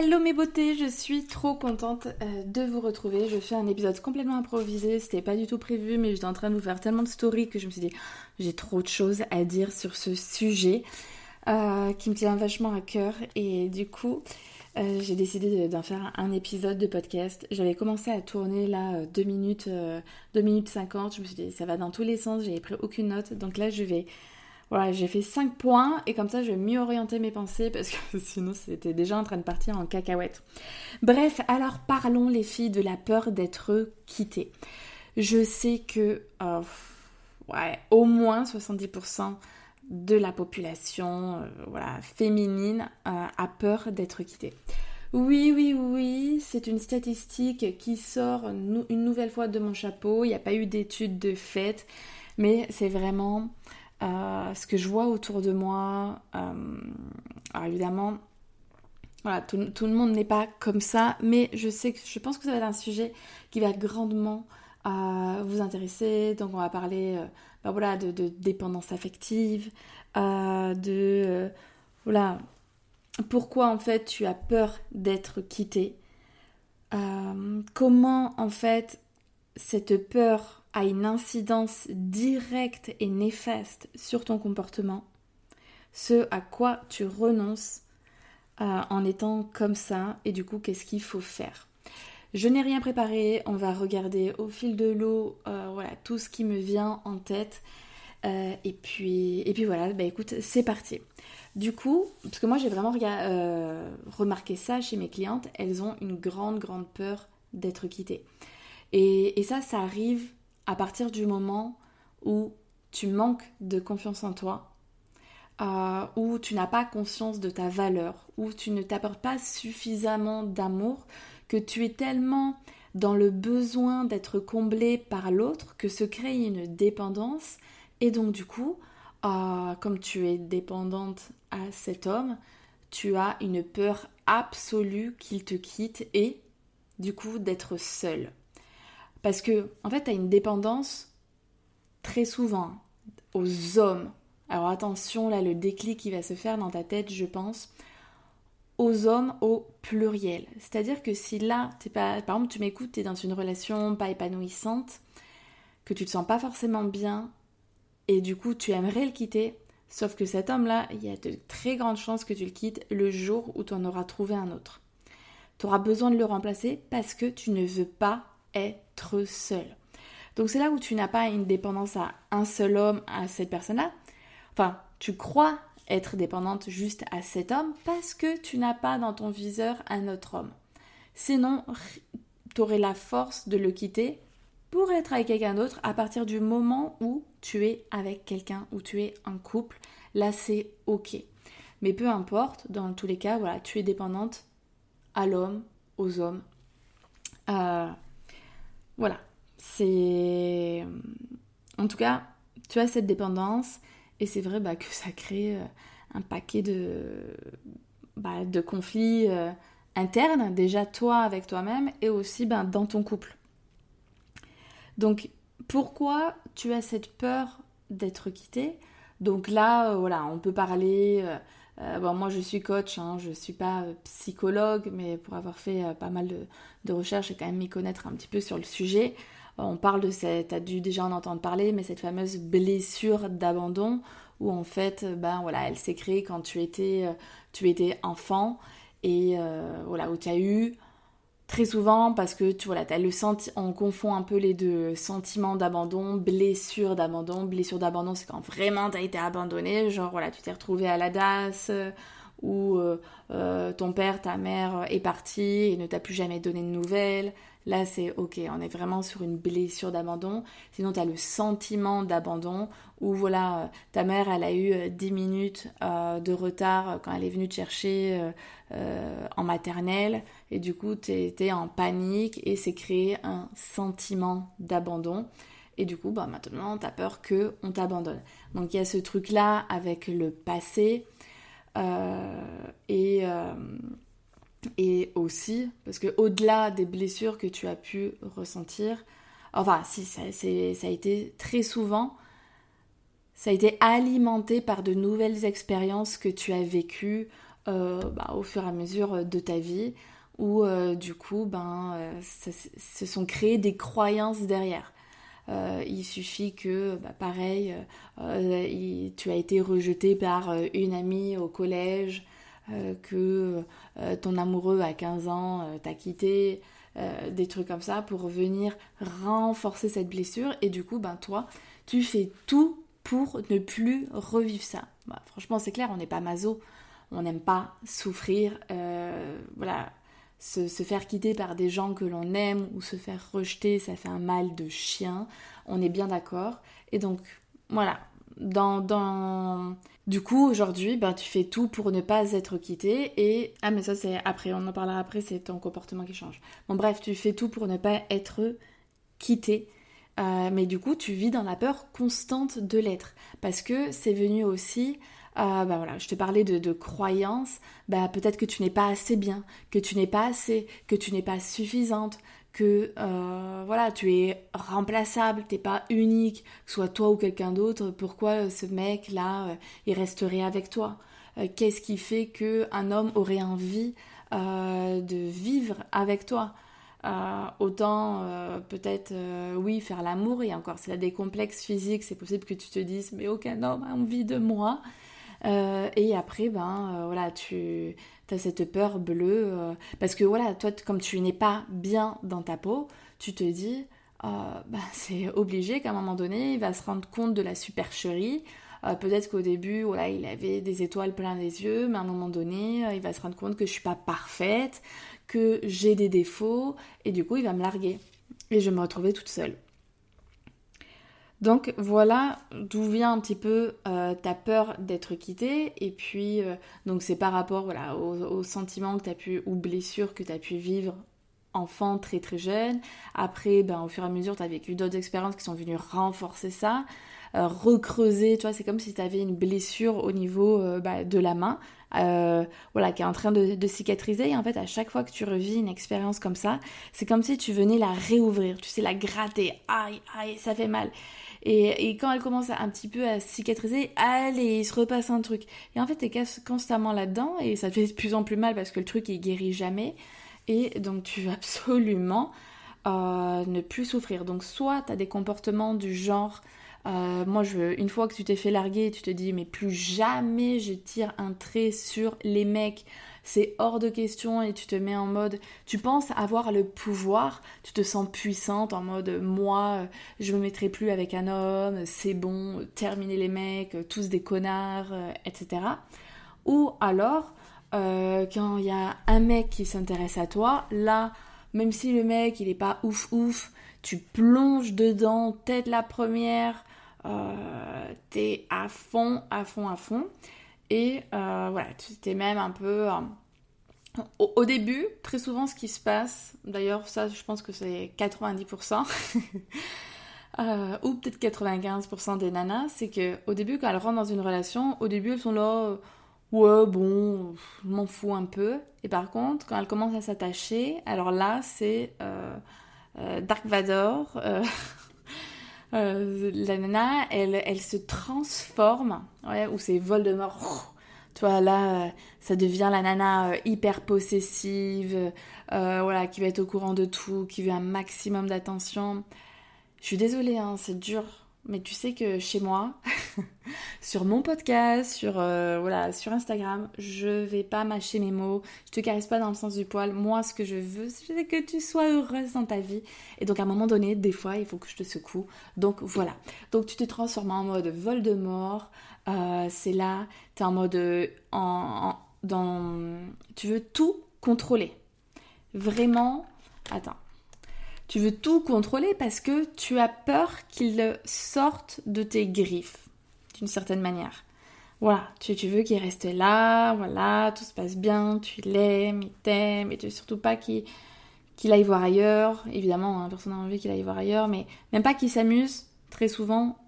Hello mes beautés, je suis trop contente euh, de vous retrouver. Je fais un épisode complètement improvisé, c'était pas du tout prévu, mais j'étais en train de vous faire tellement de stories que je me suis dit j'ai trop de choses à dire sur ce sujet euh, qui me tient vachement à cœur et du coup euh, j'ai décidé d'en faire un épisode de podcast. J'avais commencé à tourner là 2 minutes, 2 minutes 50, je me suis dit ça va dans tous les sens, j'avais pris aucune note, donc là je vais voilà, j'ai fait 5 points et comme ça je vais mieux orienter mes pensées parce que sinon c'était déjà en train de partir en cacahuète. Bref, alors parlons les filles de la peur d'être quittées. Je sais que euh, ouais, au moins 70% de la population euh, voilà, féminine euh, a peur d'être quittée. Oui, oui, oui, c'est une statistique qui sort une nouvelle fois de mon chapeau. Il n'y a pas eu d'études de fait, mais c'est vraiment ce que je vois autour de moi. Euh, alors évidemment, voilà, tout, le monde n'est pas comme ça, mais je sais que je pense que ça va être un sujet qui va grandement euh, vous intéresser. Donc on va parler euh, ben voilà, de, dépendance affective, de voilà, pourquoi en fait tu as peur d'être quitté, comment en fait cette peur a une incidence directe et néfaste sur ton comportement, ce à quoi tu renonces euh, en étant comme ça, et du coup, qu'est-ce qu'il faut faire? Je n'ai rien préparé, on va regarder au fil de l'eau euh, voilà, tout ce qui me vient en tête. Euh, et, puis, et puis voilà, bah écoute, c'est parti. Du coup, parce que moi j'ai vraiment remarqué ça chez mes clientes, elles ont une grande, grande peur d'être quittées. Et, et, ça, ça arrive à partir du moment où tu manques de confiance en toi, euh, où tu n'as pas conscience de ta valeur, où tu ne t'apportes pas suffisamment d'amour, que tu es tellement dans le besoin d'être comblé par l'autre que se crée une dépendance et donc du coup, euh, comme tu es dépendante à cet homme, tu as une peur absolue qu'il te quitte et du coup d'être seule. Parce que, en fait, tu as une dépendance très souvent aux hommes. Alors attention, là, le déclic qui va se faire dans ta tête, je pense, aux hommes au pluriel. C'est-à-dire que si là, pas, par exemple, tu m'écoutes, tu es dans une relation pas épanouissante, que tu te sens pas forcément bien, et du coup, tu aimerais le quitter, sauf que cet homme-là, il y a de très grandes chances que tu le quittes le jour où tu en auras trouvé un autre. Tu auras besoin de le remplacer parce que tu ne veux pas être seul. Donc c'est là où tu n'as pas une dépendance à un seul homme, à cette personne-là. Enfin, tu crois être dépendante juste à cet homme parce que tu n'as pas dans ton viseur un autre homme. Sinon, tu aurais la force de le quitter pour être avec quelqu'un d'autre à partir du moment où tu es avec quelqu'un, où tu es en couple. Là, c'est ok. Mais peu importe, dans tous les cas, voilà, tu es dépendante à l'homme, aux hommes. Euh, voilà, c'est... En tout cas, tu as cette dépendance et c'est vrai bah, que ça crée euh, un paquet de, bah, de conflits euh, internes, déjà toi avec toi-même et aussi bah, dans ton couple. Donc, pourquoi tu as cette peur d'être quitté? Donc là, euh, voilà, on peut parler euh, bon, moi, je suis coach, hein, je ne suis pas euh, psychologue, mais pour avoir fait euh, pas mal de, recherches et quand même m'y connaître un petit peu sur le sujet, on parle de cette, as dû déjà en entendre parler, mais cette fameuse blessure d'abandon où en fait, ben voilà, elle s'est créée quand tu étais, tu étais enfant et voilà, où tu as eu Très souvent parce que tu vois, as le senti on confond un peu les deux sentiments d'abandon, blessure d'abandon. Blessure d'abandon, c'est quand vraiment tu as été abandonné, genre voilà, tu t'es retrouvé à la DAS ou euh, euh, ton père, ta mère est parti et ne t'a plus jamais donné de nouvelles. Là, c'est ok, on est vraiment sur une blessure d'abandon. Sinon, tu as le sentiment d'abandon où voilà, euh, ta mère, elle a eu 10 minutes de retard quand elle est venue te chercher en maternelle et du coup, tu étais en panique et c'est créé un sentiment d'abandon. Et du coup, bah, maintenant, tu as peur qu'on t'abandonne. Donc, il y a ce truc-là avec le passé. Euh, et, euh, et aussi, parce que au-delà des blessures que tu as pu ressentir, enfin, si, ça, ça a été très souvent, ça a été alimenté par de nouvelles expériences que tu as vécues euh, bah, au fur et à mesure de ta vie, où du coup, ben, se sont créées des croyances derrière. Euh, il suffit que, bah, pareil, euh, tu as été rejeté par euh, une amie au collège, que ton amoureux à 15 ans t'a quitté, des trucs comme ça pour venir renforcer cette blessure. Et du coup, ben toi, tu fais tout pour ne plus revivre ça. Bah, franchement, c'est clair, on n'est pas maso, on n'aime pas souffrir. voilà, se, faire quitter par des gens que l'on aime ou se faire rejeter, ça fait un mal de chien. On est bien d'accord. Et donc, voilà. Dans, dans... Du coup, aujourd'hui, ben, tu fais tout pour ne pas être quitté. Et. Ah, mais ça, c'est après, on en parlera après, c'est ton comportement qui change. Bon, bref, tu fais tout pour ne pas être quitté. Euh, mais du coup, tu vis dans la peur constante de l'être. Parce que c'est venu aussi bah voilà, je te parlais de, croyances, bah peut-être que tu n'es pas assez bien, que tu n'es pas assez, que tu n'es pas suffisante, que euh, voilà, tu es remplaçable, t'es pas unique, que soit toi ou quelqu'un d'autre, pourquoi euh, ce mec là, euh, il resterait avec toi? Qu'est-ce qui fait que un homme aurait envie de vivre avec toi? Autant peut-être oui faire l'amour et encore s'il a des complexes physiques c'est possible que tu te dises mais aucun homme a envie de moi euh, et après, ben euh, voilà, tu as cette peur bleue. Euh, parce que voilà, toi, comme tu n'es pas bien dans ta peau, tu te dis, ben, c'est obligé qu'à un moment donné, il va se rendre compte de la supercherie. Peut-être qu'au début, voilà, il avait des étoiles plein les yeux, mais à un moment donné, il va se rendre compte que je suis pas parfaite, que j'ai des défauts, et du coup, il va me larguer. Et je vais me retrouver toute seule. Donc voilà d'où vient un petit peu euh, ta peur d'être quittée et puis euh, donc c'est par rapport voilà aux, sentiments que tu as pu ou blessures que tu as pu vivre enfant très très jeune. Après ben, au fur et à mesure tu as vécu d'autres expériences qui sont venues renforcer ça, euh, recreuser, tu vois, c'est comme si tu avais une blessure au niveau bah, de la main. voilà, qui est en train de, de, cicatriser. Et en fait, à chaque fois que tu revis une expérience comme ça, c'est comme si tu venais la réouvrir, tu sais, la gratter. Aïe, aïe, ça fait mal. Et, quand elle commence un petit peu à cicatriser, allez, il se repasse un truc. Et en fait, t'es constamment là-dedans et ça te fait de plus en plus mal parce que le truc, il guérit jamais. Et donc, tu veux absolument euh, ne plus souffrir. Donc, soit t'as des comportements du genre... Euh, moi, je, une fois que tu t'es fait larguer, tu te dis, mais plus jamais je tire un trait sur les mecs c'est hors de question et tu te mets en mode, tu penses avoir le pouvoir, tu te sens puissante en mode, moi, je me mettrai plus avec un homme, c'est bon, terminer les mecs, tous des connards, euh, etc. Ou alors, euh, quand il y a un mec qui s'intéresse à toi, là, même si le mec il est pas ouf ouf, tu plonges dedans, tête la première, euh, t'es à fond, à fond, à fond. Et euh, voilà, tu même un peu... Euh, au, début, très souvent, ce qui se passe, d'ailleurs, ça, je pense que c'est 90%, euh, ou peut-être 95% des nanas, c'est que au début, quand elles rentrent dans une relation, au début, elles sont là, ouais, bon, je m'en fous un peu. Et par contre, quand elles commencent à s'attacher, alors là, c'est Dark Vador. Euh, la nana, elle, elle se transforme, ouais, ou c'est Voldemort. Tu vois, là, euh, ça devient la nana euh, hyper possessive, voilà, qui va être au courant de tout, qui veut un maximum d'attention. Je suis désolée, hein, c'est dur mais tu sais que chez moi, sur mon podcast, sur, euh, voilà, sur Instagram, je vais pas mâcher mes mots, je te caresse pas dans le sens du poil. Moi, ce que je veux, c'est que tu sois heureuse dans ta vie. Et donc, à un moment donné, des fois, il faut que je te secoue. Donc, voilà. Donc, tu te transformes en mode Voldemort. Euh, c'est là, tu es en mode. Euh, en, dans, tu veux tout contrôler. Vraiment. Attends. Tu veux tout contrôler parce que tu as peur qu'il sorte de tes griffes, d'une certaine manière. Voilà, tu, veux qu'il reste là, voilà, tout se passe bien, tu l'aimes, il t'aime, et tu veux surtout pas qu'il aille voir ailleurs. Évidemment, hein, personne n'a envie qu'il aille voir ailleurs, mais même pas qu'il s'amuse très souvent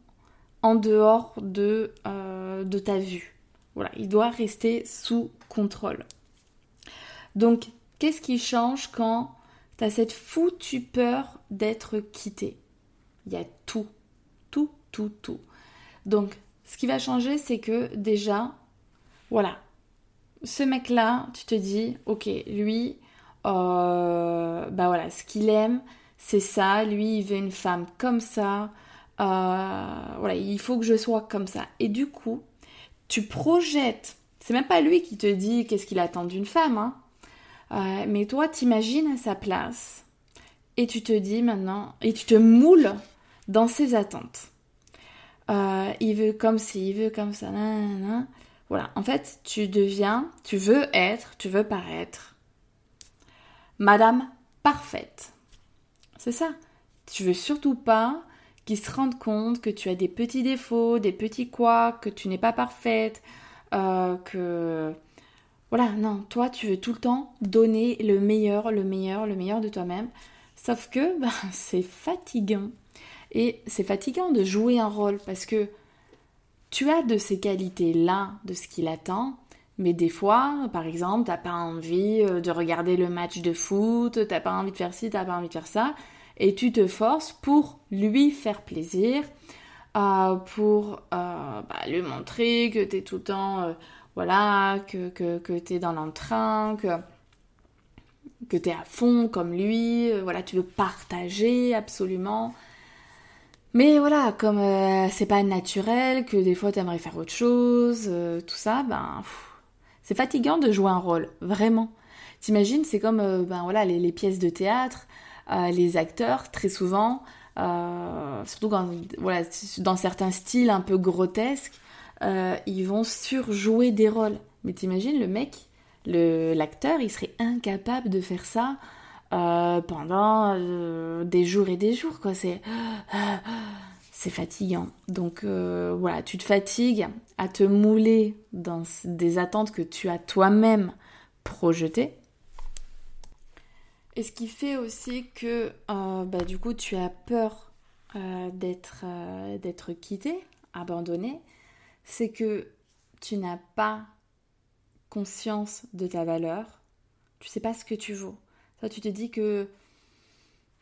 en dehors de, euh, de ta vue. Voilà, il doit rester sous contrôle. Donc, qu'est-ce qui change quand tu as cette foutue peur d'être quitté Il y a tout, tout, tout, tout. Donc, ce qui va changer, c'est que déjà, voilà, ce mec-là, tu te dis, ok, lui, euh, bah voilà, ce qu'il aime, c'est ça. Lui, il veut une femme comme ça. Euh, voilà, il faut que je sois comme ça. Et du coup, tu projettes. C'est même pas lui qui te dit qu'est-ce qu'il attend d'une femme, hein. Euh, mais toi, t'imagines à sa place et tu te dis maintenant, et tu te moules dans ses attentes. Euh, il veut comme ci, il veut comme ça, Voilà, en fait, tu deviens, tu veux être, tu veux paraître Madame parfaite. C'est ça. Tu veux surtout pas qu'il se rende compte que tu as des petits défauts, des petits quoi, que tu n'es pas parfaite, euh, que voilà, non, toi tu veux tout le temps donner le meilleur, le meilleur, le meilleur de toi-même. Sauf que ben, c'est fatigant. Et c'est fatigant de jouer un rôle parce que tu as de ces qualités-là, de ce qu'il attend, mais des fois, par exemple, t'as pas envie euh, de regarder le match de foot, t'as pas envie de faire ci, t'as pas envie de faire ça, et tu te forces pour lui faire plaisir, euh, pour euh, bah, lui montrer que t'es tout le temps, voilà, que, que, que t'es dans l'entrain, que, que t'es à fond comme lui, voilà, tu veux partager absolument. Mais voilà, comme euh, c'est pas naturel, que des fois t'aimerais faire autre chose, euh, tout ça, ben c'est fatigant de jouer un rôle, vraiment. T'imagines, c'est comme euh, ben voilà les, pièces de théâtre, les acteurs très souvent, surtout quand voilà dans certains styles un peu grotesques, ils vont surjouer des rôles. Mais t'imagines le mec, l'acteur, il serait incapable de faire ça euh, pendant euh, des jours et des jours, quoi. C'est c'est fatigant. Donc euh, voilà, tu te fatigues à te mouler dans des attentes que tu as toi-même projetées. Et ce qui fait aussi que bah, du coup tu as peur d'être d'être quitté, abandonné, c'est que tu n'as pas conscience de ta valeur, tu sais pas ce que tu vaux. Toi, tu te dis que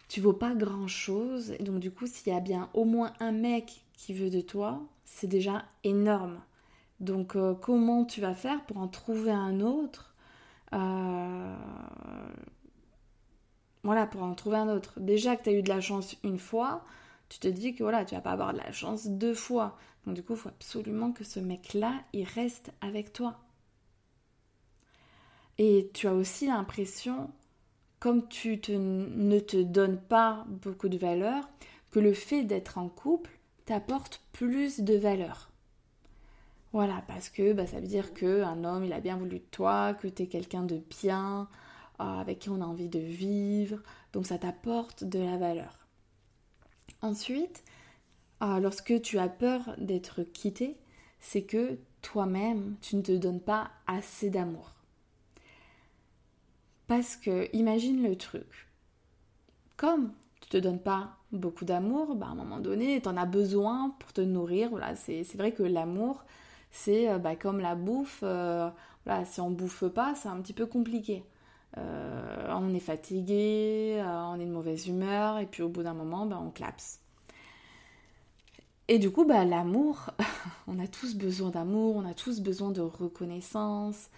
tu vaux pas grand chose. Donc, du coup, s'il y a bien au moins un mec qui veut de toi, c'est déjà énorme. Donc, euh, comment tu vas faire pour en trouver un autre euh, Voilà, pour en trouver un autre? Déjà que tu as eu de la chance une fois, tu te dis que voilà, tu vas pas avoir de la chance deux fois. Donc, du coup, il faut absolument que ce mec-là, il reste avec toi. Et tu as aussi l'impression comme tu ne te donnes pas beaucoup de valeur, que le fait d'être en couple t'apporte plus de valeur. Voilà, parce que bah, ça veut dire qu'un homme, il a bien voulu de toi, que tu es quelqu'un de bien, euh, avec qui on a envie de vivre, donc ça t'apporte de la valeur. Ensuite, euh, lorsque tu as peur d'être quitté, c'est que toi-même, tu ne te donnes pas assez d'amour. Parce que imagine le truc. Comme tu te donnes pas beaucoup d'amour, bah à un moment donné, tu en as besoin pour te nourrir. Voilà, c'est vrai que l'amour, c'est euh, bah, comme la bouffe. Euh, voilà, si on bouffe pas, c'est un petit peu compliqué. Euh, on est fatigué, on est de mauvaise humeur, et puis au bout d'un moment, bah, on clapse. Et du coup, bah, l'amour, on a tous besoin d'amour, on a tous besoin de reconnaissance,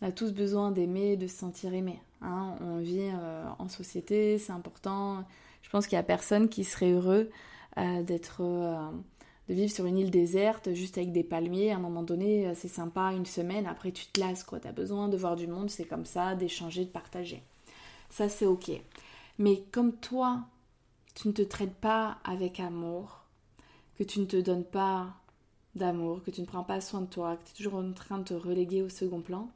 on a tous besoin d'aimer, de se sentir aimé. Hein, on vit euh, en société, c'est important. Je pense qu'il n'y a personne qui serait heureux euh, d'être, euh, de vivre sur une île déserte juste avec des palmiers. À un moment donné, c'est sympa une semaine, après tu te lasses quoi. as besoin de voir du monde, c'est comme ça, d'échanger, de partager. Ça c'est ok. Mais comme toi, tu ne te traites pas avec amour, que tu ne te donnes pas d'amour, que tu ne prends pas soin de toi, que tu es toujours en train de te reléguer au second plan,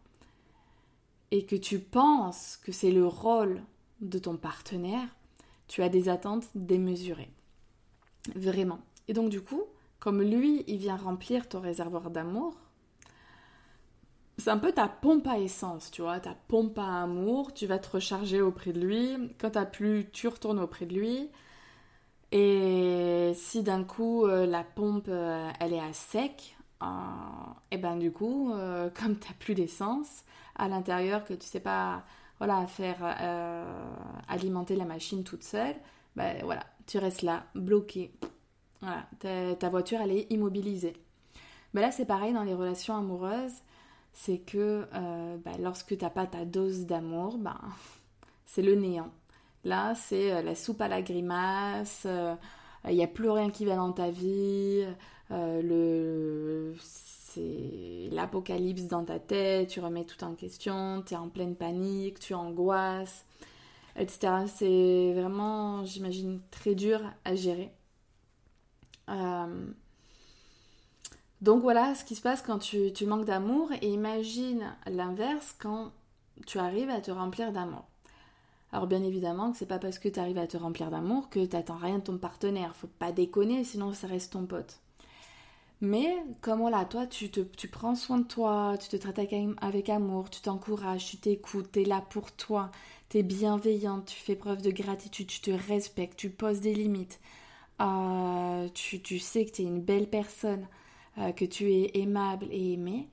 et que tu penses que c'est le rôle de ton partenaire, Tu as des attentes démesurées. Vraiment. Et donc du coup, comme lui, il vient remplir ton réservoir d'amour, c'est un peu ta pompe à essence, tu vois, ta pompe à amour, tu vas te recharger auprès de lui, quand t'as plus, tu retournes auprès de lui, et si d'un coup euh, la pompe euh, elle est à sec, et eh ben du coup, euh, comme t'as plus d'essence à l'intérieur, que tu sais pas voilà, faire alimenter la machine toute seule, ben voilà, tu restes là, bloqué. Ta, voiture elle est immobilisée. Mais là c'est pareil dans les relations amoureuses, c'est que ben, lorsque t'as pas ta dose d'amour, ben, c'est le néant. Là, c'est euh, la soupe à la grimace, il euh, n'y a plus rien qui va dans ta vie, euh, c'est l'apocalypse dans ta tête, tu remets tout en question, tu es en pleine panique, tu angoisses, etc. C'est vraiment, j'imagine, très dur à gérer. Donc voilà ce qui se passe quand tu, tu manques d'amour et imagine l'inverse quand tu arrives à te remplir d'amour. Alors bien évidemment que c'est pas parce que tu arrives à te remplir d'amour que t'attends rien de ton partenaire. Faut pas déconner, sinon ça reste ton pote. Mais comme voilà, toi tu, te, prends soin de toi, tu te traites avec, amour, tu t'encourages, tu t'écoutes, tu es là pour toi, tu es bienveillante, tu fais preuve de gratitude, tu te respectes, tu poses des limites, euh, tu, sais que tu es une belle personne, euh, que tu es aimable et aimé.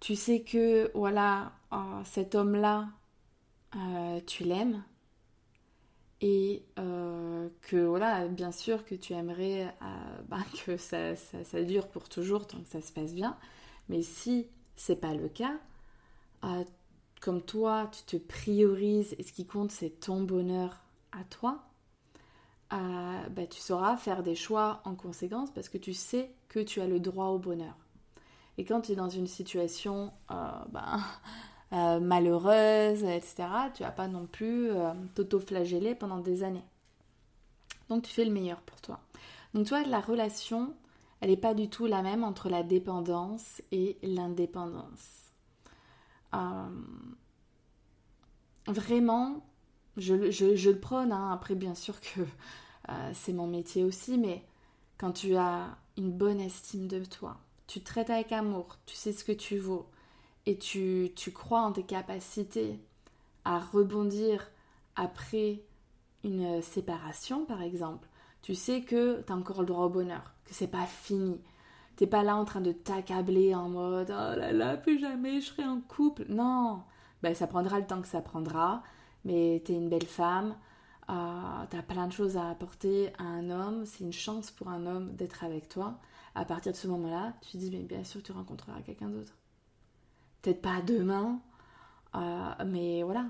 Tu sais que voilà, euh, cet homme-là, euh, tu l'aimes et euh, que voilà, bien sûr que tu aimerais euh, bah, que ça, dure pour toujours tant que ça se passe bien, mais si c'est pas le cas, comme toi tu te priorises et ce qui compte c'est ton bonheur à toi, bah, tu sauras faire des choix en conséquence parce que tu sais que tu as le droit au bonheur. Et quand tu es dans une situation bah, euh, malheureuse, etc., tu vas pas non plus euh, t'auto-flageller pendant des années. Donc tu fais le meilleur pour toi. Donc toi, la relation, elle n'est pas du tout la même entre la dépendance et l'indépendance. Euh, vraiment, je, le prône, hein. après bien sûr que c'est mon métier aussi, mais quand tu as une bonne estime de toi, tu te traites avec amour, tu sais ce que tu vaux, et tu, crois en tes capacités à rebondir après une séparation, par exemple, tu sais que tu as encore le droit au bonheur, que c'est pas fini. T'es pas là en train de t'accabler en mode oh là là, plus jamais je serai en couple. Non, ben, ça prendra le temps que ça prendra, mais tu es une belle femme, euh, tu as plein de choses à apporter à un homme, c'est une chance pour un homme d'être avec toi. À partir de ce moment-là, tu dis, mais bien sûr, tu rencontreras quelqu'un d'autre. Peut-être pas demain, euh, mais voilà,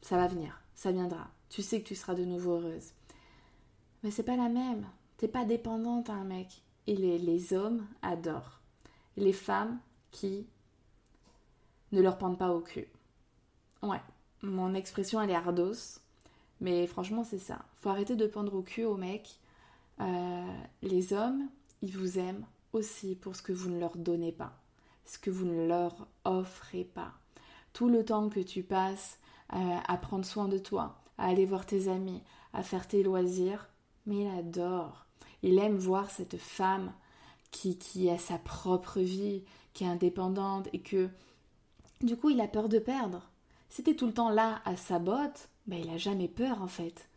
ça va venir, ça viendra. Tu sais que tu seras de nouveau heureuse. Mais c'est pas la même. T'es pas dépendante à un mec. Et les, hommes adorent. Les femmes qui ne leur pendent pas au cul. Ouais, mon expression elle est ardos, mais franchement c'est ça. Faut arrêter de pendre au cul aux mecs. Euh, les hommes, ils vous aiment aussi pour ce que vous ne leur donnez pas ce que vous ne leur offrez pas. Tout le temps que tu passes euh, à prendre soin de toi, à aller voir tes amis, à faire tes loisirs, mais il adore. Il aime voir cette femme qui, qui a sa propre vie, qui est indépendante et que du coup il a peur de perdre. T'es tout le temps là à sa botte, ben il a jamais peur en fait.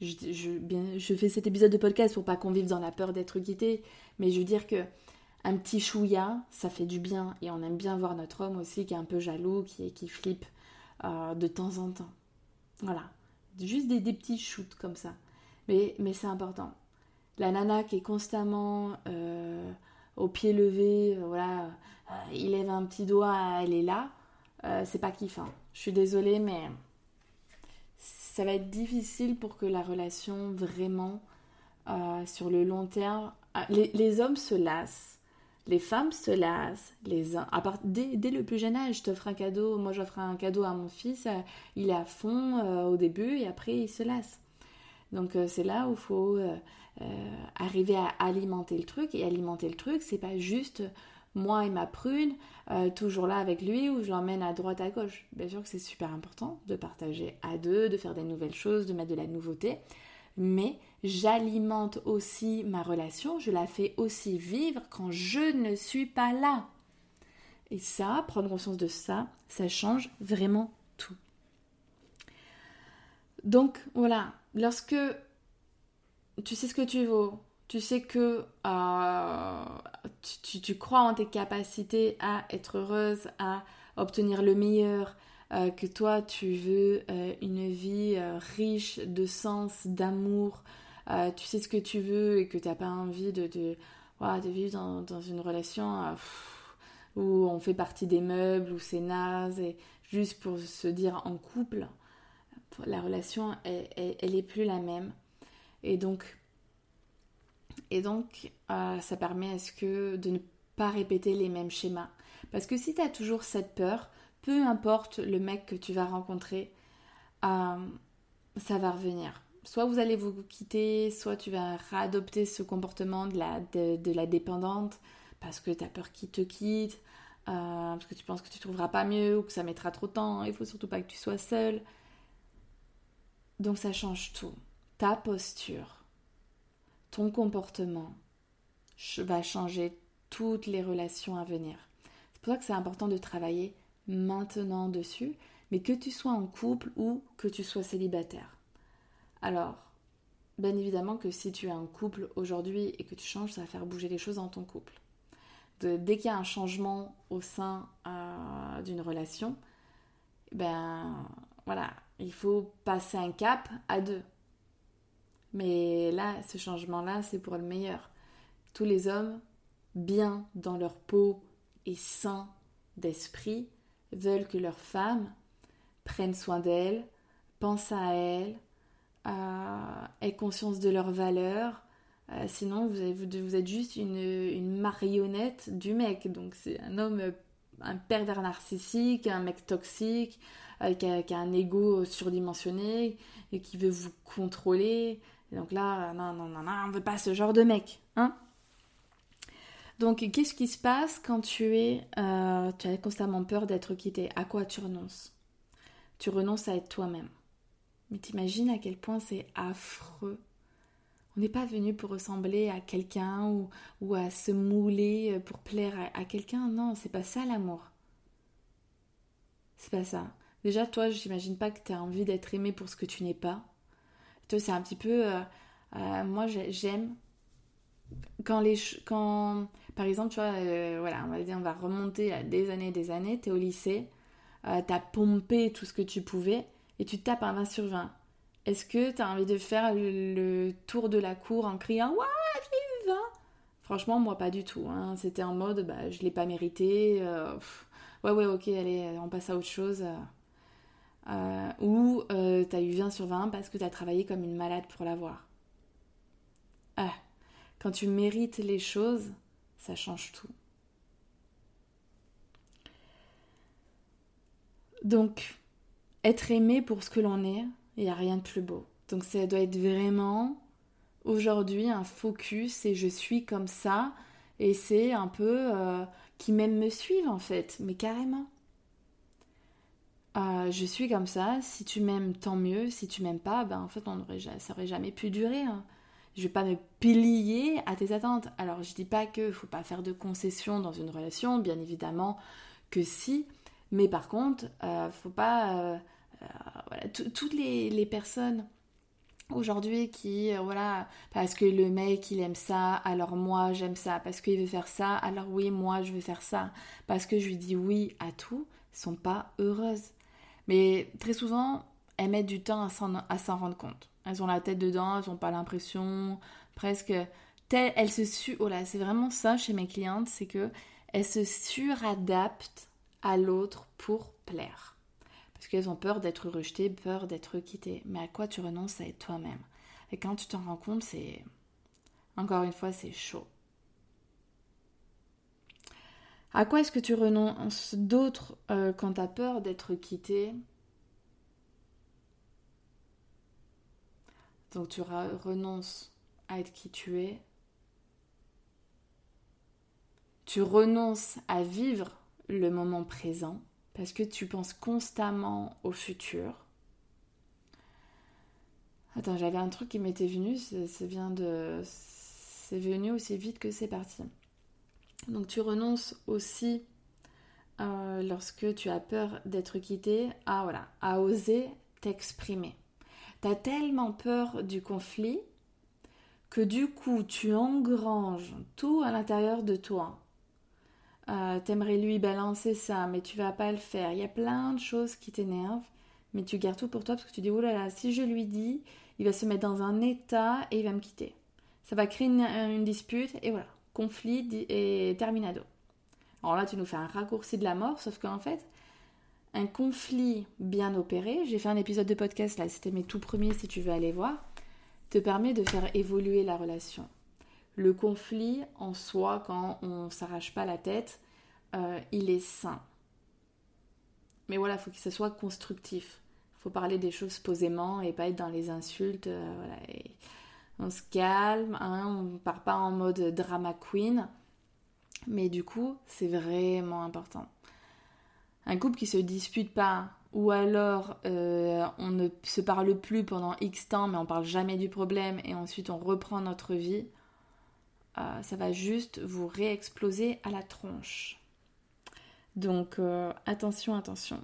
Je, je, bien, je fais cet épisode de podcast pour pas qu'on vive dans la peur d'être quitté, mais je veux dire que un petit chouïa, ça fait du bien. Et on aime bien voir notre homme aussi qui est un peu jaloux, qui, qui flippe euh, de temps en temps. Voilà. Juste des, petits shoots comme ça. Mais, c'est important. La nana qui est constamment euh, au pied levé, euh, voilà, il lève un petit doigt, elle est là, c'est pas kiffant. Je suis désolée, mais ça va être difficile pour que la relation vraiment, sur le long terme, les hommes se lassent les femmes se lassent, les à part, dès, le plus jeune âge, je t'offre un cadeau, moi j'offre un cadeau à mon fils, euh, il est à fond euh, au début et après il se lasse. Donc euh, c'est là où il faut arriver à alimenter le truc et alimenter le truc, c'est pas juste moi et ma prune, toujours là avec lui, ou je l'emmène à droite, à gauche. Bien sûr que c'est super important de partager à deux, de faire des nouvelles choses, de mettre de la nouveauté, mais j'alimente aussi ma relation, je la fais aussi vivre quand je ne suis pas là. Et ça, prendre conscience de ça, ça change vraiment tout. Donc voilà, lorsque tu sais ce que tu vaux, tu sais que euh, tu, crois en tes capacités à être heureuse, à obtenir le meilleur, euh, que toi tu veux euh, une vie riche de sens, d'amour, tu sais ce que tu veux et que tu n'as pas envie de, de, vivre dans, une relation où on fait partie des meubles, où c'est naze, et juste pour se dire en couple, la relation, elle, elle, est plus la même. Et donc, et donc, euh, ça permet à ce que de ne pas répéter les mêmes schémas. Parce que si tu as toujours cette peur, peu importe le mec que tu vas rencontrer, euh, ça va revenir. Soit vous allez vous quitter, soit tu vas réadopter ce comportement de la, dépendante parce que tu as peur qu'il te quitte, euh, parce que tu penses que tu trouveras pas mieux ou que ça mettra trop de temps. Il faut surtout pas que tu sois seule. Donc ça change tout. Ta posture, ton comportement va changer toutes les relations à venir. C'est pour ça que c'est important de travailler maintenant dessus, mais que tu sois en couple ou que tu sois célibataire. Alors, bien évidemment que si tu es en couple aujourd'hui et que tu changes, ça va faire bouger les choses dans ton couple. dès qu'il y a un changement au sein euh, d'une relation, ben voilà, il faut passer un cap à deux. Mais là, ce changement-là, c'est pour le meilleur. Tous les hommes, bien dans leur peau et sains d'esprit, veulent que leurs femmes prennent soin d'elles, pensent à elles, aient conscience de leurs valeurs. Euh, sinon, vous, vous, êtes juste une, marionnette du mec. Donc, c'est un homme, un pervers narcissique, un mec toxique, euh, qui, a, un ego surdimensionné et qui veut vous contrôler donc là, non, non, non, non, on veut pas ce genre de mec, hein donc, qu'est-ce qui se passe quand tu es, euh, tu as constamment peur d'être quitté? À quoi tu renonces? Tu renonces à être toi-même. Mais t'imagines à quel point c'est affreux. On n'est pas venu pour ressembler à quelqu'un ou, ou, à se mouler pour plaire à, quelqu'un. Non, c'est pas ça l'amour. C'est pas ça. Déjà, toi, j'imagine pas que tu as envie d'être aimé pour ce que tu n'es pas c'est un petit peu. Euh, euh, moi, j'aime quand les. Quand, par exemple, tu vois, euh, voilà, on va dire, on va remonter à des années des années, t'es au lycée, t'as pompé tout ce que tu pouvais et tu tapes un 20 sur 20. Est-ce que t'as envie de faire le, tour de la cour en criant Waouh, j'ai eu 20 Franchement, moi, pas du tout. Hein. C'était en mode, bah, je l'ai pas mérité. ouais, ouais, ok, allez, on passe à autre chose. Euh, ou euh, tu as eu 20 sur 20 parce que tu as travaillé comme une malade pour l'avoir. Ah, quand tu mérites les choses, ça change tout. Donc, être aimé pour ce que l'on est, il n'y a rien de plus beau. Donc ça doit être vraiment aujourd'hui un focus et je suis comme ça et c'est un peu euh, qui même me suivent en fait, mais carrément. Euh, je suis comme ça, si tu m'aimes, tant mieux, si tu m'aimes pas, ben en fait, on aurait, ça aurait jamais pu durer. Hein. Je vais pas me plier à tes attentes. Alors, je dis pas qu'il faut pas faire de concessions dans une relation, bien évidemment que si, mais par contre, euh, faut pas. Euh, voilà, toutes les, personnes aujourd'hui qui voilà parce que le mec il aime ça alors moi j'aime ça parce qu'il veut faire ça alors oui moi je veux faire ça parce que je lui dis oui à tout sont pas heureuses mais très souvent, elles mettent du temps à s'en rendre compte. Elles ont la tête dedans, elles n'ont pas l'impression, presque. elles se su oh là, c'est vraiment ça chez mes clientes, c'est que elles se suradaptent à l'autre pour plaire. Parce qu'elles ont peur d'être rejetées, peur d'être quittées. Mais à quoi tu renonces à être toi-même? Et quand tu t'en rends compte, c'est. Encore une fois, c'est chaud. À quoi est-ce que tu renonces d'autre euh, quand tu as peur d'être quitté Donc tu renonces à être qui tu es. Tu renonces à vivre le moment présent parce que tu penses constamment au futur. Attends, j'avais un truc qui m'était venu, c'est venu aussi vite que c'est parti. Donc tu renonces aussi euh, lorsque tu as peur d'être quitté à oser t'exprimer. Tu as tellement peur du conflit que du coup tu engranges tout à l'intérieur de toi euh, t'aimerais lui balancer ça, mais tu vas pas le faire. Il y a plein de choses qui t'énervent, mais tu gardes tout pour toi parce que tu dis, oh là là, si je lui dis, il va se mettre dans un état et il va me quitter. Ça va créer une, dispute et voilà, conflit et terminado. Alors là, tu nous fais un raccourci de la mort, sauf qu'en fait, un conflit bien opéré, j'ai fait un épisode de podcast là, c'était mes tout premiers si tu veux aller voir, te permet de faire évoluer la relation le conflit en soi, quand on s'arrache pas la tête, euh, il est sain. Mais voilà, il faut que ce soit constructif. Il faut parler des choses posément et pas être dans les insultes. Euh, on se calme, hein, on part pas en mode drama queen. Mais du coup, c'est vraiment important. Un couple qui se dispute pas, ou alors euh, on ne se parle plus pendant X temps, mais on parle jamais du problème, et ensuite on reprend notre vie, euh, ça va juste vous réexploser à la tronche. Donc euh, attention, attention.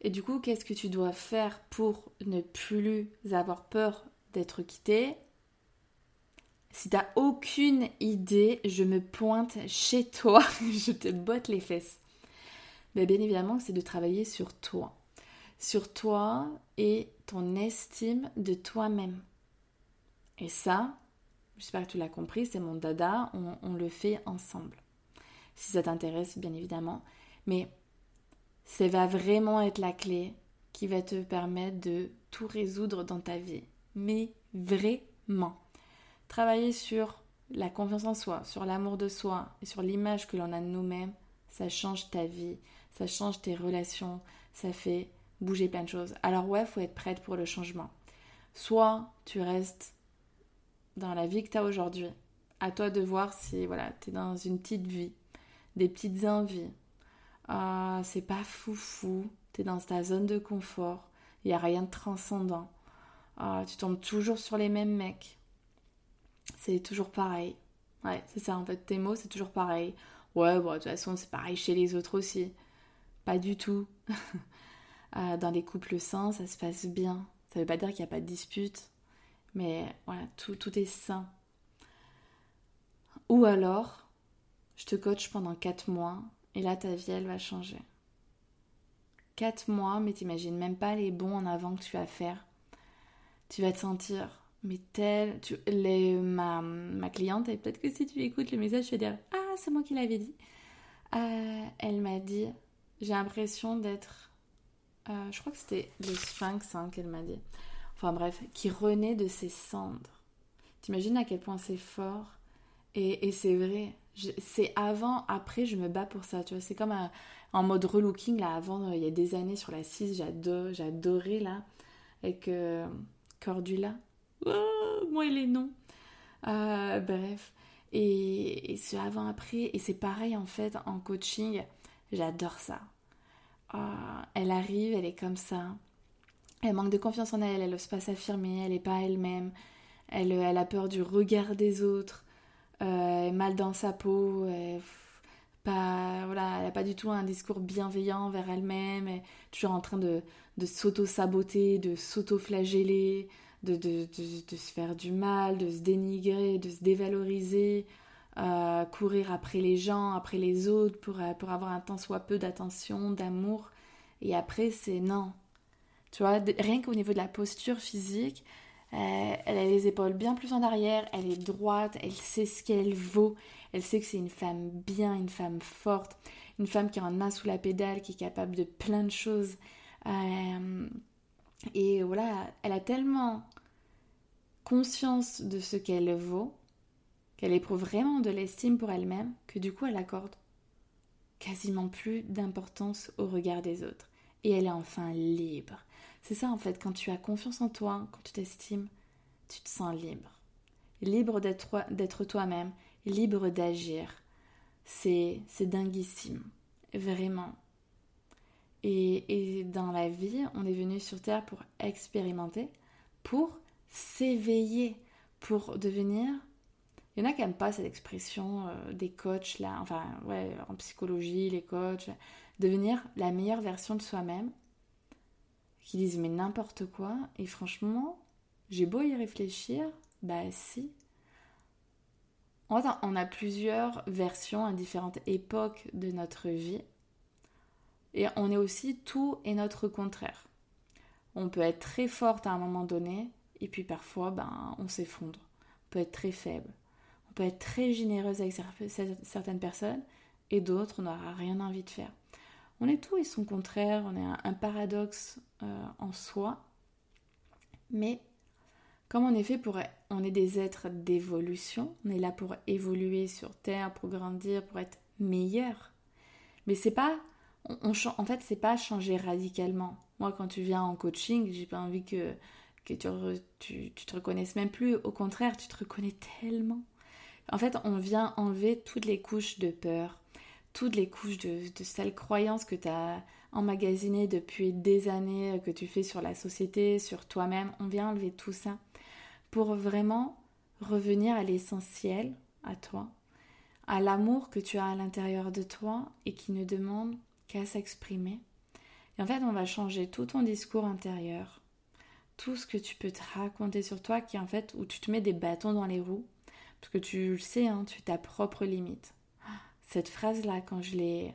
Et du coup, qu'est-ce que tu dois faire pour ne plus avoir peur d'être quitté? Si t'as aucune idée, je me pointe chez toi, je te botte les fesses. Mais bien évidemment, c'est de travailler sur toi. Sur toi et ton estime de toi-même. Et ça, J'espère que tu l'as compris, c'est mon dada, on, le fait ensemble. Si ça t'intéresse, bien évidemment. Mais ça va vraiment être la clé qui va te permettre de tout résoudre dans ta vie. Mais vraiment. Travailler sur la confiance en soi, sur l'amour de soi et sur l'image que l'on a de nous-mêmes, ça change ta vie, ça change tes relations, ça fait bouger plein de choses. Alors ouais, faut être prête pour le changement. Soit tu restes dans la vie que tu as aujourd'hui. À toi de voir si voilà, tu es dans une petite vie, des petites envies. Ah, c'est pas foufou, tu es dans ta zone de confort, il n'y a rien de transcendant. Ah, tu tombes toujours sur les mêmes mecs. C'est toujours pareil. Ouais, c'est ça en fait, tes mots, c'est toujours pareil. Ouais, bon, de toute façon, c'est pareil chez les autres aussi. Pas du tout. Ah, dans les couples sains, ça se passe bien. Ça veut pas dire qu'il n'y a pas de dispute. Mais voilà, tout, tout est sain. Ou alors, je te coach pendant 4 mois et là ta vie elle va changer. 4 mois, mais t'imagines même pas les bons en avant que tu vas faire. Tu vas te sentir, mais tel. Tu, les, ma, ma cliente, et peut-être que si tu écoutes le message, tu vas dire Ah, c'est moi qui l'avais dit. Euh, elle m'a dit J'ai l'impression d'être. Euh, je crois que c'était le sphinx hein, qu'elle m'a dit enfin bref, qui renaît de ses cendres. T'imagines à quel point c'est fort et, c'est vrai. C'est avant, après, je me bats pour ça. Tu vois, c'est comme en mode relooking là. Avant, il y a des années sur la 6, j'adorais là avec euh, Cordula. Oh, moi et les noms. Euh, bref. Et, et ce avant-après, et c'est pareil en fait en coaching, j'adore ça. Ah, elle arrive, elle est comme ça. Elle manque de confiance en elle, elle n'ose pas s'affirmer, elle n'est pas elle-même, elle, elle, a peur du regard des autres, euh, elle est mal dans sa peau, elle, pas, voilà, elle n'a pas du tout un discours bienveillant vers elle-même, elle est toujours en train de, de s'auto-saboter, de s'auto-flageller, de, de, de, se faire du mal, de se dénigrer, de se dévaloriser, euh, courir après les gens, après les autres pour, pour avoir un tant soit peu d'attention, d'amour. Et après, c'est non, tu vois, rien qu'au niveau de la posture physique, euh, elle a les épaules bien plus en arrière, elle est droite, elle sait ce qu'elle vaut, elle sait que c'est une femme bien, une femme forte, une femme qui a une main sous la pédale, qui est capable de plein de choses. Euh, et voilà, elle a tellement conscience de ce qu'elle vaut, qu'elle éprouve vraiment de l'estime pour elle-même, que du coup elle accorde quasiment plus d'importance au regard des autres. Et elle est enfin libre. C'est ça en fait, quand tu as confiance en toi, quand tu t'estimes, tu te sens libre. Libre d'être toi-même, libre d'agir. c'est dinguissime. Vraiment. Et, et, dans la vie, on est venu sur Terre pour expérimenter, pour s'éveiller, pour devenir... Il y en a qui n'aiment pas cette expression euh, des coachs, là, enfin, ouais, en psychologie, les coachs, devenir la meilleure version de soi-même, qui disent mais n'importe quoi, et franchement, j'ai beau y réfléchir, bah si. On a plusieurs versions à différentes époques de notre vie. Et on est aussi tout et notre contraire. On peut être très forte à un moment donné, et puis parfois, ben, on s'effondre. On peut être très faible. On peut être très généreuse avec certaines personnes, et d'autres, on n'aura rien envie de faire. On est tout et son contraire, on est un, paradoxe euh, en soi. Mais comme on est fait pour... On est des êtres d'évolution, on est là pour évoluer sur Terre, pour grandir, pour être meilleur. Mais c'est pas... On, en fait, c'est pas changer radicalement. Moi, quand tu viens en coaching, j'ai pas envie que, que tu, tu, te reconnaisses même plus. Au contraire, tu te reconnais tellement. En fait, on vient enlever toutes les couches de peur, toutes les couches de, sales croyances que tu as emmagasinées depuis des années, que tu fais sur la société, sur toi-même. On vient enlever tout ça pour vraiment revenir à l'essentiel, à toi, à l'amour que tu as à l'intérieur de toi et qui ne demande qu'à s'exprimer. Et en fait, on va changer tout ton discours intérieur, tout ce que tu peux te raconter sur toi, qui en fait, où tu te mets des bâtons dans les roues, parce que tu le sais, hein, tu es ta propre limite. Cette phrase-là, quand je l'ai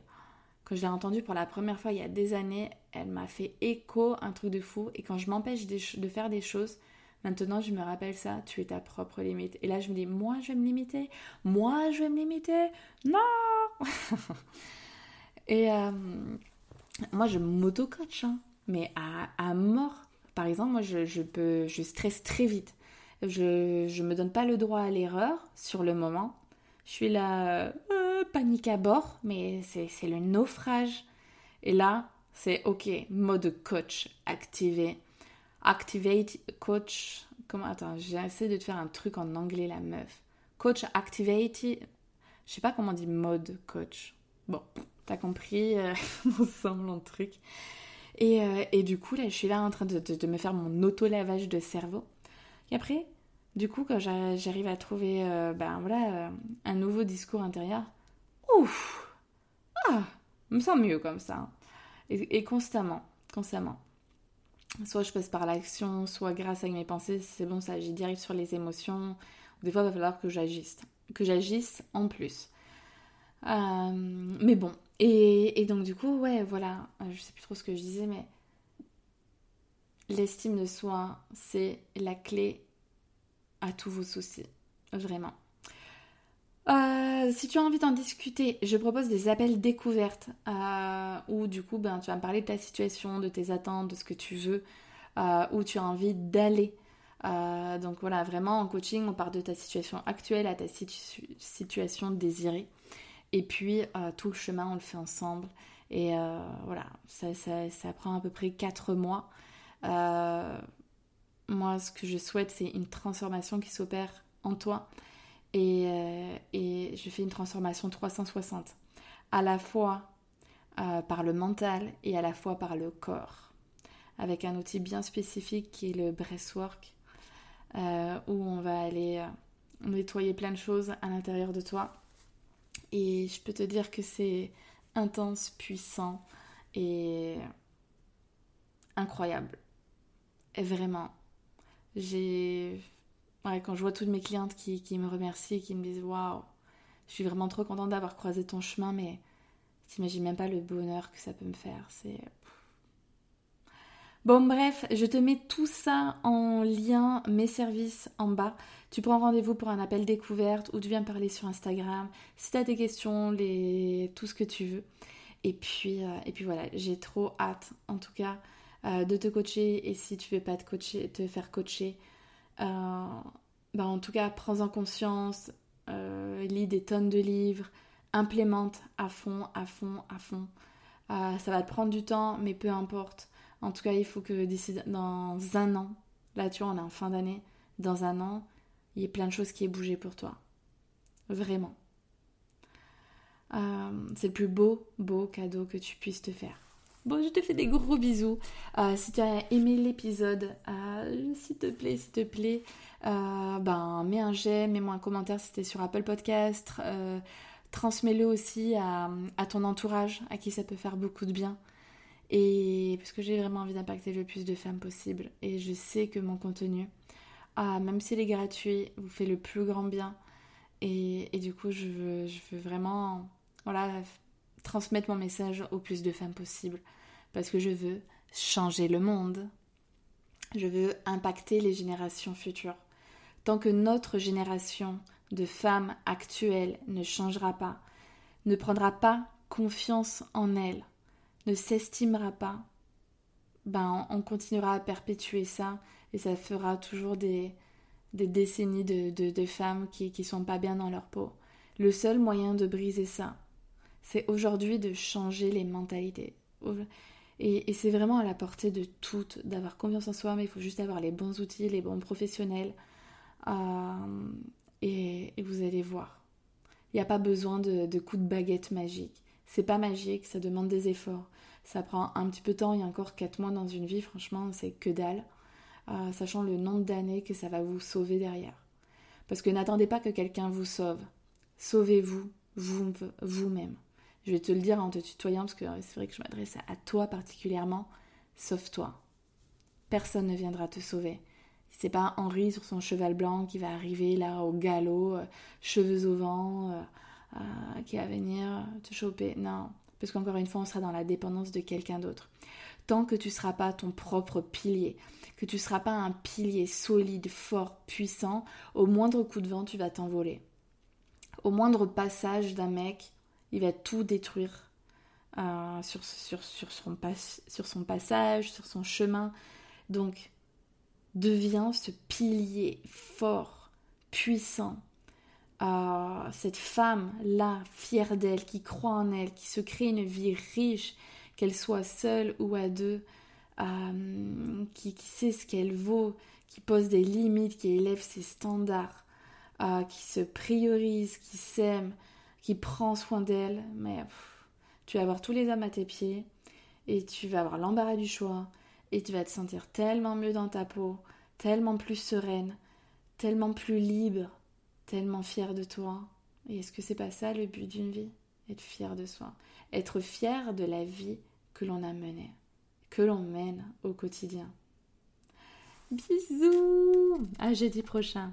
quand je l'ai entendue pour la première fois il y a des années, elle m'a fait écho, un truc de fou. Et quand je m'empêche de faire des choses, Maintenant, je me rappelle ça, tu es ta propre limite. Et là, je me dis, moi, je vais me limiter. Moi, je vais me limiter. Non Et euh, moi, je m'auto-coach, hein. mais à, mort. Par exemple, moi, je, peux, je stresse très vite. Je ne me donne pas le droit à l'erreur sur le moment. Je suis là, euh, panique à bord, mais c'est le naufrage. Et là, c'est OK, mode coach activé. Activate coach. Comment Attends, j'ai essayé de te faire un truc en anglais, la meuf. Coach activate. Je sais pas comment on dit mode coach. Bon, t'as compris euh, mon semblant de truc. Et, euh, et, du coup, là, je suis là en train de, de, me faire mon auto-lavage de cerveau. Et après, du coup, quand j'arrive à trouver euh, ben, voilà, un nouveau discours intérieur, Ah me sens mieux comme ça. Et, et constamment, constamment. Soit je passe par l'action, soit grâce à mes pensées, c'est bon, ça agit direct sur les émotions. Des fois, il va falloir que j'agisse, que j'agisse en plus. Euh, mais bon, et, donc du coup, ouais, voilà, je sais plus trop ce que je disais, mais l'estime de soi, c'est la clé à tous vos soucis, vraiment. Euh, si tu as envie d'en discuter, je propose des appels découvertes euh, où du coup ben, tu vas me parler de ta situation, de tes attentes, de ce que tu veux, euh, où tu as envie d'aller. donc voilà, vraiment en coaching, on part de ta situation actuelle à ta situation désirée. Et puis tout le chemin, on le fait ensemble. Et voilà, ça, ça, ça, prend à peu près 4 mois. moi, ce que je souhaite, c'est une transformation qui s'opère en toi euh, et, je fais une transformation 360, à la fois euh, par le mental et à la fois par le corps, avec un outil bien spécifique qui est le breathwork, euh, où on va aller nettoyer plein de choses à l'intérieur de toi. Et je peux te dire que c'est intense, puissant et incroyable. Vraiment, j'ai quand je vois toutes mes clientes qui, me remercient, qui me disent Waouh, je suis vraiment trop contente d'avoir croisé ton chemin, mais t'imagines même pas le bonheur que ça peut me faire. C'est. Bon, bref, je te mets tout ça en lien, mes services en bas. Tu prends rendez-vous pour un appel découverte ou tu viens parler sur Instagram. Si tu as des questions, les... tout ce que tu veux. Et puis, euh, et puis voilà, j'ai trop hâte, en tout cas, euh, de te coacher. Et si tu veux pas te, coacher, te faire coacher, euh, bah en tout cas, prends-en conscience, euh, lis des tonnes de livres, implémente à fond, à fond, à fond. Euh, ça va te prendre du temps, mais peu importe. En tout cas, il faut que d'ici dans un an, là tu vois, on est en fin d'année, dans un an, il y ait plein de choses qui aient bougé pour toi. Vraiment. c'est le plus beau, beau cadeau que tu puisses te faire. Bon, je te fais des gros bisous. si tu as aimé l'épisode, s'il te plaît, s'il te plaît, ben, mets un j'aime, mets-moi un commentaire si c'était sur Apple Podcast. transmets-le aussi à, à, ton entourage, à qui ça peut faire beaucoup de bien. Et parce que j'ai vraiment envie d'impacter le plus de femmes possible. Et je sais que mon contenu, ah, même s'il est gratuit, vous fait le plus grand bien. Et, du coup, je veux, je veux vraiment voilà, transmettre mon message au plus de femmes possible. Parce que je veux changer le monde. Je veux impacter les générations futures. Tant que notre génération de femmes actuelles ne changera pas, ne prendra pas confiance en elles, ne s'estimera pas, ben on continuera à perpétuer ça et ça fera toujours des, décennies de, de, femmes qui ne sont pas bien dans leur peau. Le seul moyen de briser ça, c'est aujourd'hui de changer les mentalités. Et, c'est vraiment à la portée de toutes d'avoir confiance en soi, mais il faut juste avoir les bons outils, les bons professionnels. Euh, et, vous allez voir. Il n'y a pas besoin de, coups de baguette magique. C'est pas magique, ça demande des efforts. Ça prend un petit peu de temps, il y a encore 4 mois dans une vie, franchement, c'est que dalle. Euh, sachant le nombre d'années que ça va vous sauver derrière. Parce que n'attendez pas que quelqu'un vous sauve. Sauvez-vous vous, vous-même. Je vais te le dire en te tutoyant, parce que c'est vrai que je m'adresse à toi particulièrement. Sauve-toi. Personne ne viendra te sauver. C'est pas Henri sur son cheval blanc qui va arriver là au galop, euh, cheveux au vent, euh, qui va venir te choper. Non, parce qu'encore une fois, on sera dans la dépendance de quelqu'un d'autre. Tant que tu ne seras pas ton propre pilier, que tu ne seras pas un pilier solide, fort, puissant, au moindre coup de vent, tu vas t'envoler. Au moindre passage d'un mec, il va tout détruire euh, sur, sur, sur, son sur son passage, sur son chemin. Donc, deviens ce pilier fort, puissant, cette femme-là, fière d'elle, qui croit en elle, qui se crée une vie riche, qu'elle soit seule ou à deux, euh, qui, sait ce qu'elle vaut, qui pose des limites, qui élève ses standards, euh, qui se priorise, qui s'aime, qui prend soin d'elle. Mais tu vas avoir tous les hommes à tes pieds et tu vas avoir l'embarras du choix et tu vas te sentir tellement mieux dans ta peau, tellement plus sereine, tellement plus libre tellement fier de toi. Et est-ce que c'est pas ça le but d'une vie? Être fier de soi. Être fier de la vie que l'on a menée, que l'on mène au quotidien. Bisous À jeudi prochain